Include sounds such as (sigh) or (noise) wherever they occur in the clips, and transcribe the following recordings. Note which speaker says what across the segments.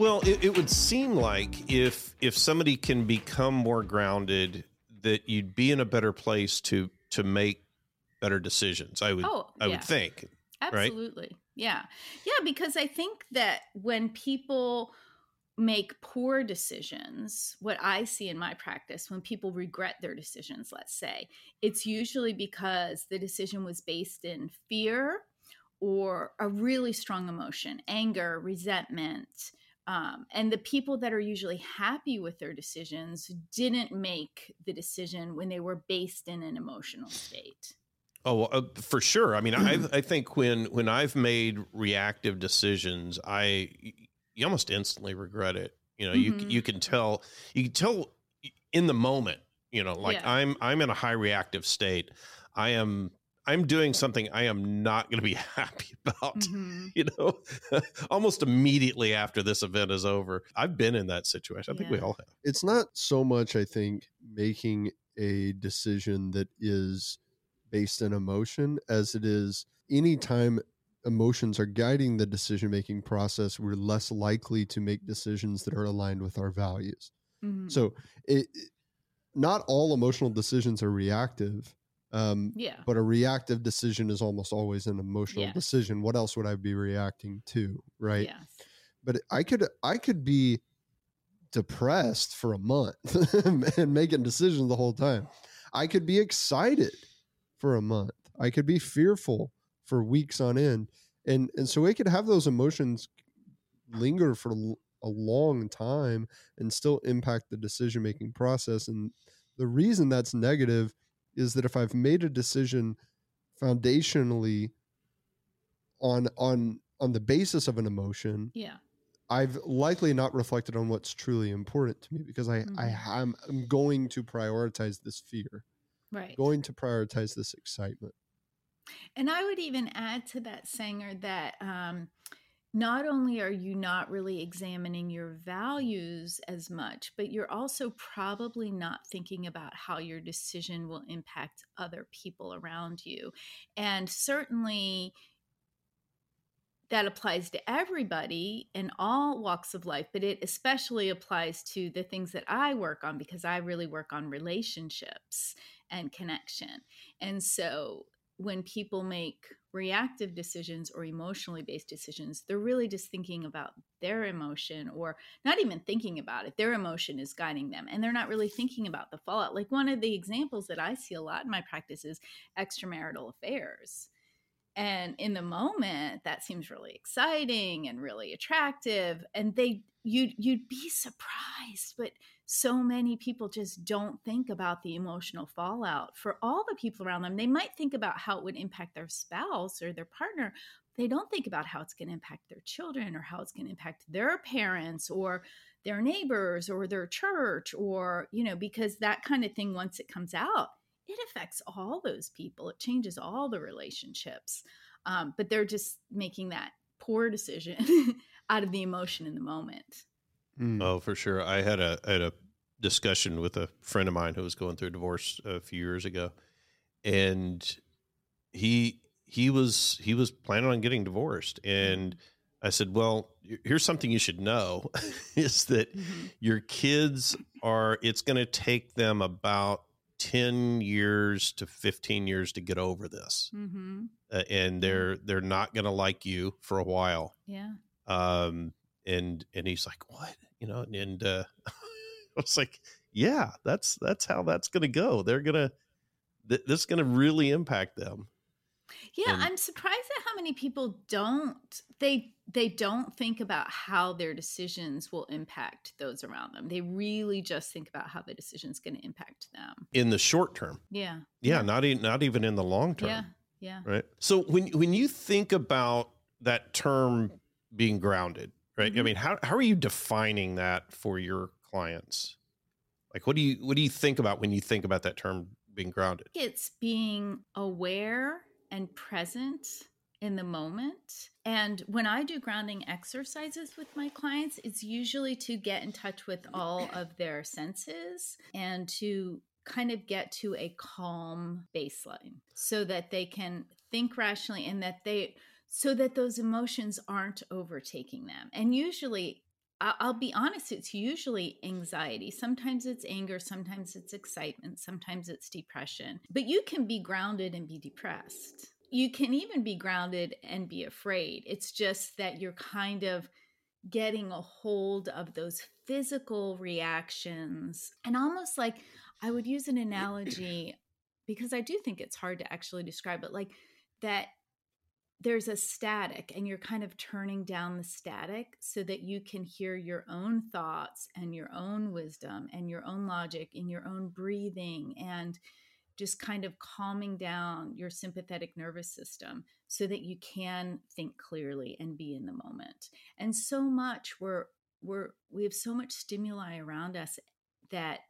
Speaker 1: Well, it, it would seem like if if somebody can become more grounded, that you'd be in a better place to to make better decisions. I would
Speaker 2: Oh,
Speaker 1: I
Speaker 2: yeah.
Speaker 1: would think.
Speaker 2: Absolutely. Yeah. Yeah, because I think that when people make poor decisions, what I see in my practice, when people regret their decisions, let's say, it's usually because the decision was based in fear or a really strong emotion, anger, resentment. Um, and the people that are usually happy with their decisions didn't make the decision when they were based in an emotional state.
Speaker 1: Oh, uh, for sure. I mean, I (clears throat) I think when when I've made reactive decisions, I you almost instantly regret it. You know,
Speaker 2: Mhm.
Speaker 1: you you can tell you can tell in the moment. You know, like
Speaker 2: Yeah.
Speaker 1: I'm I'm in a high reactive state. I am I'm doing something I am not going to be (laughs) happy about.
Speaker 2: Mhm.
Speaker 1: You know, (laughs) almost immediately after this event is over. I've been in that situation. I think we all have.
Speaker 3: it's not so much i think making a decision that is based in emotion as it is anytime emotions are guiding the decision making process we're less likely to make decisions that are aligned with our values
Speaker 2: Mhm.
Speaker 3: so it, it- not all emotional decisions are reactive um,
Speaker 2: yeah.
Speaker 3: but a reactive decision is almost always an emotional decision what else would i be reacting to right
Speaker 2: Yeah.
Speaker 3: but I could I could be depressed for a month (laughs) and making decisions the whole time. I could be excited for a month. I could be fearful for weeks on end. And and so it could have those emotions linger for a long time and still impact the decision making process and the reason that's negative is that if I've made a decision foundationally on on on the basis of an emotion
Speaker 2: Yeah.
Speaker 3: I've likely not reflected on what's truly important to me because I, I
Speaker 2: Mhm.
Speaker 3: am I'm going to prioritize this fear,
Speaker 2: Right.
Speaker 3: going to prioritize this excitement.
Speaker 2: And I would even add to that, Sanger, that um, not only are you not really examining your values as much, but you're also probably not thinking about how your decision will impact other people around you. And certainly, that applies to everybody in all walks of life, but it especially applies to the things that I work on because I really work on relationships and connection. And so when people make reactive decisions or emotionally based decisions, they're really just thinking about their emotion or not even thinking about it. Their emotion is guiding them and they're not really thinking about the fallout. Like one of the examples that I see a lot in my practice is extramarital affairs. And in the moment, that seems really exciting and really attractive. And they you'd you'd be surprised, but so many people just don't think about the emotional fallout for all the people around them. They might think about how it would impact their spouse or their partner. They don't think about how it's going to impact their children or how it's going to impact their parents or their neighbors or their church or, you know, because that kind of thing, once it comes out, it affects all those people. It changes all the relationships. Um, but they're just making that poor decision (laughs) out of the emotion in the moment.
Speaker 3: Mm.
Speaker 1: Oh, for sure. I had a I had a discussion with a friend of mine who was going through a divorce a few years ago, and he he was he was planning on getting divorced, and I said, "Well, here's something you should know: (laughs) is that
Speaker 2: Mhm.
Speaker 1: your kids are. It's going to take them about." 10 years to 15 years to get over this
Speaker 2: Mm-hmm.
Speaker 1: uh, and they're they're not going to like you for a while
Speaker 2: Yeah.
Speaker 1: Um and and he's like what you know and, and uh (laughs) i was like yeah that's that's how that's gonna go they're gonna th- this is gonna really impact them
Speaker 2: Yeah,
Speaker 1: And-
Speaker 2: I'm surprised at how many people don't they they don't think about how their decisions will impact those around them. They really just think about how the decision's going to impact them.
Speaker 1: in the short term
Speaker 2: Yeah.
Speaker 1: yeah, not even not even in the long term
Speaker 2: Yeah. Yeah.
Speaker 1: right so when when you think about that term being grounded, right? I
Speaker 2: Mhm.
Speaker 1: mean, how how are you defining that for your clients? Like, what do you what do you think about when you think about that term being grounded?
Speaker 2: It's being aware and present in the moment. And when I do grounding exercises with my clients, it's usually to get in touch with all of their senses and to kind of get to a calm baseline so that they can think rationally and that they so that those emotions aren't overtaking them. And usually I'll be honest, it's usually anxiety. Sometimes it's anger, sometimes it's excitement, sometimes it's depression. But you can be grounded and be depressed. You can even be grounded and be afraid. It's just that you're kind of getting a hold of those physical reactions and almost like I would use an analogy because I do think it's hard to actually describe it like that there's a static and you're kind of turning down the static so that you can hear your own thoughts and your own wisdom and your own logic and your own breathing and just kind of calming down your sympathetic nervous system so that you can think clearly and be in the moment. And so much we're we're we have so much stimuli around us that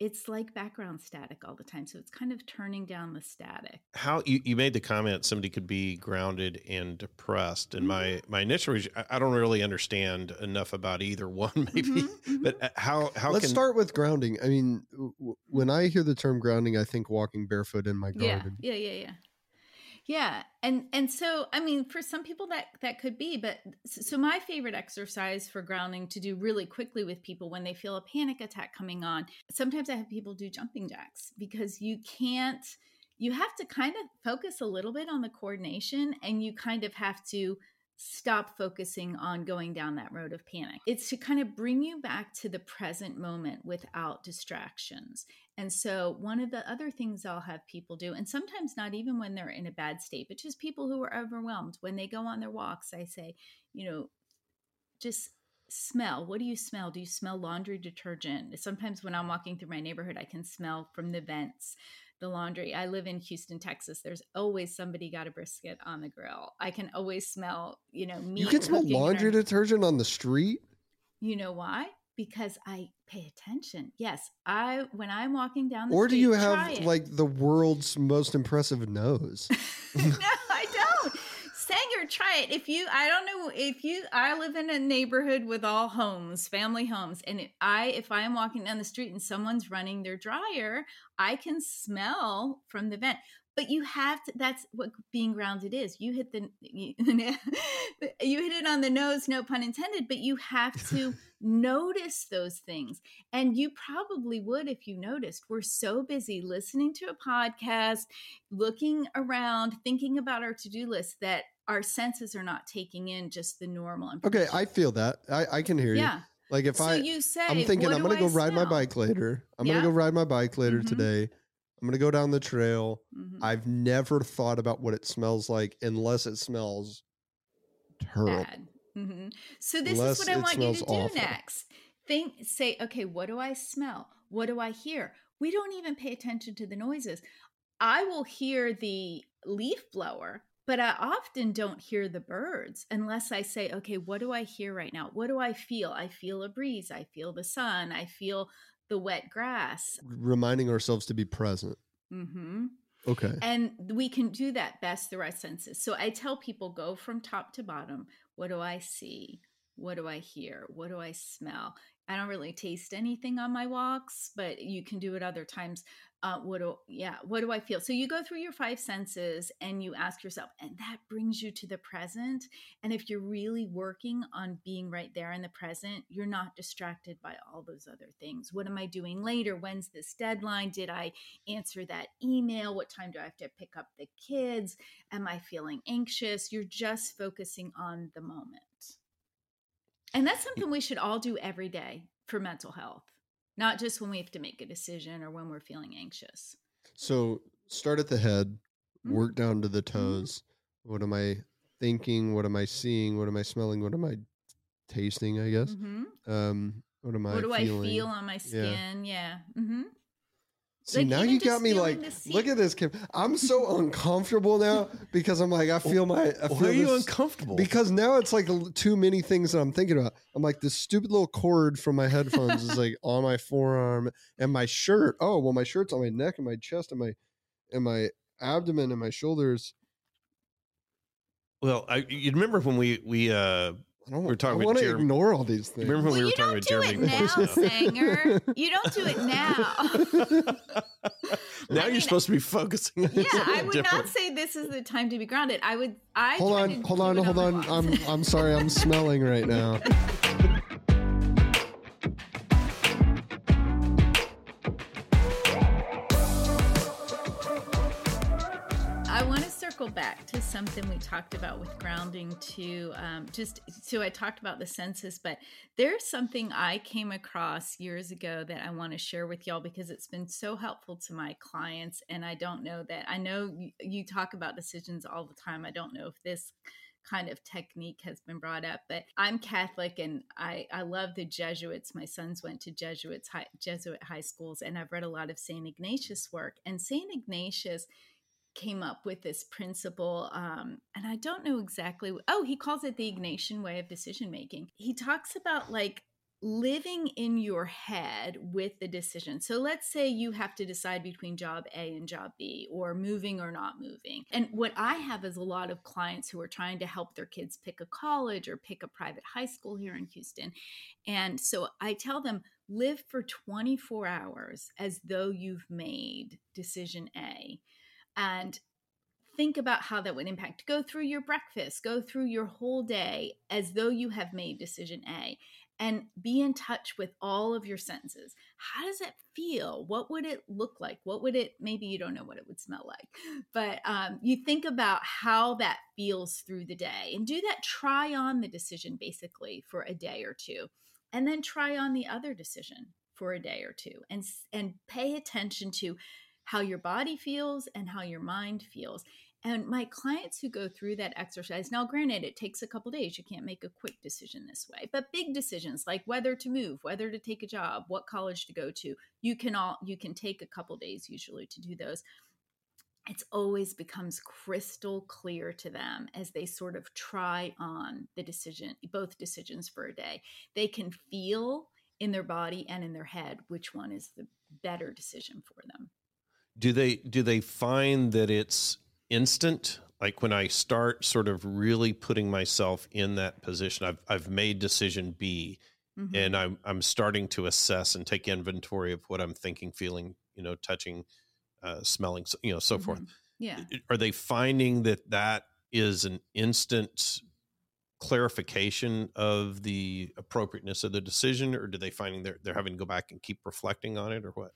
Speaker 2: it's like background static all the time. So it's kind of turning down the static.
Speaker 1: How you, you made the comment somebody could be grounded and depressed, and my my initial re- I- I don't really understand enough about either (laughs) one, maybe.
Speaker 2: Mhm, mhm.
Speaker 1: But uh, how how
Speaker 3: Let's
Speaker 1: can
Speaker 3: start with grounding. I mean, w- w- when I hear the term grounding, I think walking barefoot in my garden.
Speaker 2: yeah yeah yeah yeah and and so i mean for some people that that could be but so my favorite exercise for grounding to do really quickly with people when they feel a panic attack coming on sometimes i have people do jumping jacks because you can't you have to kind of focus a little bit on the coordination and you kind of have to stop focusing on going down that road of panic. It's to kind of bring you back to the present moment without distractions. And so, one of the other things I'll have people do, and sometimes not even when they're in a bad state, but just people who are overwhelmed, when they go on their walks, I say, you know, just smell. What do you smell? Do you smell laundry detergent? Sometimes when I'm walking through my neighborhood, I can smell from the vents the laundry. I live in Houston, Texas. There's always somebody got a brisket on the grill. I can always smell, you know, meat.
Speaker 3: You can smell laundry detergent on the street.
Speaker 2: You know why? Because I pay attention. Yes, I when I'm walking down the
Speaker 3: Or do you have like the world's most impressive nose? (laughs)
Speaker 2: no, I don't. Sanger, try it. If you, I don't know if you, I live in a neighborhood with all homes, family homes, and if I, if I am walking down the street and someone's running their dryer, I can smell from the vent. But you have to. That's what being grounded is. You hit the, you, (laughs) (laughs) you hit it on the nose, no pun intended. But you have to (laughs) notice those things, and you probably would if you noticed. We're so busy listening to a podcast looking around, thinking about our to do list that our senses are not taking in just the normal.
Speaker 3: Okay. I feel that. I, I can hear you.
Speaker 2: yeah.
Speaker 3: Like if
Speaker 2: so
Speaker 3: I,
Speaker 2: you say,
Speaker 3: I'm thinking I'm gonna go
Speaker 2: I
Speaker 3: ride my bike later. I'm
Speaker 2: Yeah.
Speaker 3: gonna go ride my bike later
Speaker 2: Mhm.
Speaker 3: today. I'm gonna go down the trail.
Speaker 2: Mhm.
Speaker 3: I've never thought about what it smells like unless it smells terrible.
Speaker 2: Bad. hmm So this
Speaker 3: Unless
Speaker 2: is what I want you to do
Speaker 3: awful.
Speaker 2: next. Think, say, okay, what do I smell? What do I hear? We don't even pay attention to the noises. I will hear the leaf blower, but I often don't hear the birds unless I say, okay, what do I hear right now? What do I feel? I feel a breeze. I feel the sun. I feel the wet grass.
Speaker 3: Reminding ourselves to be present.
Speaker 2: Mm-hmm.
Speaker 3: Okay.
Speaker 2: And we can do that best through our senses. So I tell people go from top to bottom. What do I see? What do I hear? What do I smell? I don't really taste anything on my walks, but you can do it other times. Uh, what do yeah? What do I feel? So you go through your five senses and you ask yourself, and that brings you to the present. And if you're really working on being right there in the present, you're not distracted by all those other things. What am I doing later? When's this deadline? Did I answer that email? What time do I have to pick up the kids? Am I feeling anxious? You're just focusing on the moment. And that's something we should all do every day for mental health, not just when we have to make a decision or when we're feeling anxious.
Speaker 3: So start at the head,
Speaker 2: Mhm.
Speaker 3: work down to the toes. What am I thinking? What am I seeing? What am I smelling? What am I tasting? I guess.
Speaker 2: Mhm.
Speaker 3: Um, what am I?
Speaker 2: What do
Speaker 3: feeling?
Speaker 2: I feel on my skin? Yeah. hmm
Speaker 3: See,
Speaker 2: Like,
Speaker 3: now you got me like, look at this, Kim. I'm so uncomfortable now because I'm like, I feel my. I feel
Speaker 1: Why are you
Speaker 3: this-
Speaker 1: uncomfortable?
Speaker 3: Because now it's like too many things that I'm thinking about. I'm like, this stupid little cord from my headphones is like on my forearm and my shirt. Oh, well, my shirt's on my neck and my chest and my and my abdomen and my shoulders.
Speaker 1: well, I, you remember when we we uh
Speaker 3: I don't
Speaker 1: We're talking
Speaker 3: I
Speaker 1: about
Speaker 3: want to
Speaker 1: Jeremy-
Speaker 3: ignore all these things.
Speaker 1: remember when
Speaker 2: Well,
Speaker 1: we were
Speaker 2: you
Speaker 1: talking
Speaker 2: don't
Speaker 1: about
Speaker 2: do
Speaker 1: Jeremy?
Speaker 2: it now, (laughs) Sanger. You don't do it now. (laughs)
Speaker 1: now
Speaker 2: I
Speaker 1: you're
Speaker 2: mean,
Speaker 1: supposed to be focusing. On
Speaker 2: yeah, I would
Speaker 1: different.
Speaker 2: not say this is the time to be grounded. I would. I
Speaker 3: hold on, hold on, hold
Speaker 2: my
Speaker 3: on. I'm I'm sorry. I'm smelling right now. (laughs)
Speaker 2: circle back to something we talked about with grounding to um, just so I talked about the senses, but there's something I came across years ago that I want to share with y'all because it's been so helpful to my clients. And I don't know that I know you, you talk about decisions all the time. I don't know if this kind of technique has been brought up but i'm catholic and i i love the jesuits my sons went to jesuits high, jesuit high schools and i've read a lot of saint ignatius work and saint ignatius came up with this principle um, and i don't know exactly oh he calls it the ignatian way of decision making he talks about like living in your head with the decision. So let's say you have to decide between job a and job b or moving or not moving. And what i have is a lot of clients who are trying to help their kids pick a college or pick a private high school here in houston. And so i tell them live for 24 hours as though you've made decision a and think about how that would impact. Go through your breakfast, go through your whole day as though you have made decision A and be in touch with all of your senses. How does it feel? What would it look like? What would it, maybe you don't know what it would smell like, but um, you think about how that feels through the day and do that. Try on the decision basically for a day or two, and then try on the other decision for a day or two and, and pay attention to how your body feels and how your mind feels. And my clients who go through that exercise, now granted, it takes a couple days. You can't make a quick decision this way, but big decisions like whether to move, whether to take a job, what college to go to, you can all you can take a couple days usually to do those. It's always becomes crystal clear to them as they sort of try on the decision, both decisions for a day. They can feel in their body and in their head which one is the better decision for them.
Speaker 1: Do they do they find that it's instant like when i start sort of really putting myself in that position i've i've made decision b
Speaker 2: Mhm.
Speaker 1: and i'm i'm starting to assess and take inventory of what i'm thinking feeling you know touching uh smelling you know so forth
Speaker 2: Mhm. Yeah.
Speaker 1: are they finding that that is an instant clarification of the appropriateness of the decision or do they finding they're, they're having to go back and keep reflecting on it or what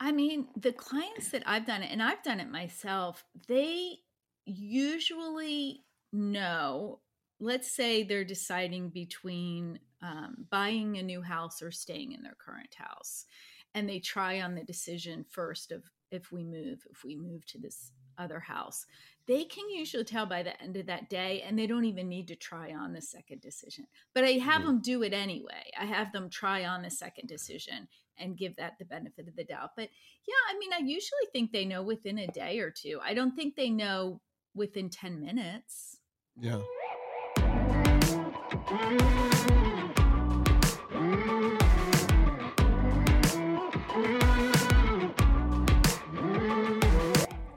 Speaker 2: I mean, the clients that I've done it, and I've done it myself, they usually know. Let's say they're deciding between um, buying a new house or staying in their current house, and they try on the decision first of if we move, if we move to this other house. They can usually tell by the end of that day, and they don't even need to try on the second decision. But I have
Speaker 1: Mhm.
Speaker 2: them do it anyway. I have them try on the second decision and give that the benefit of the doubt. But yeah, I mean, I usually think they know within a day or two. I don't think they know within 10 minutes.
Speaker 3: Yeah.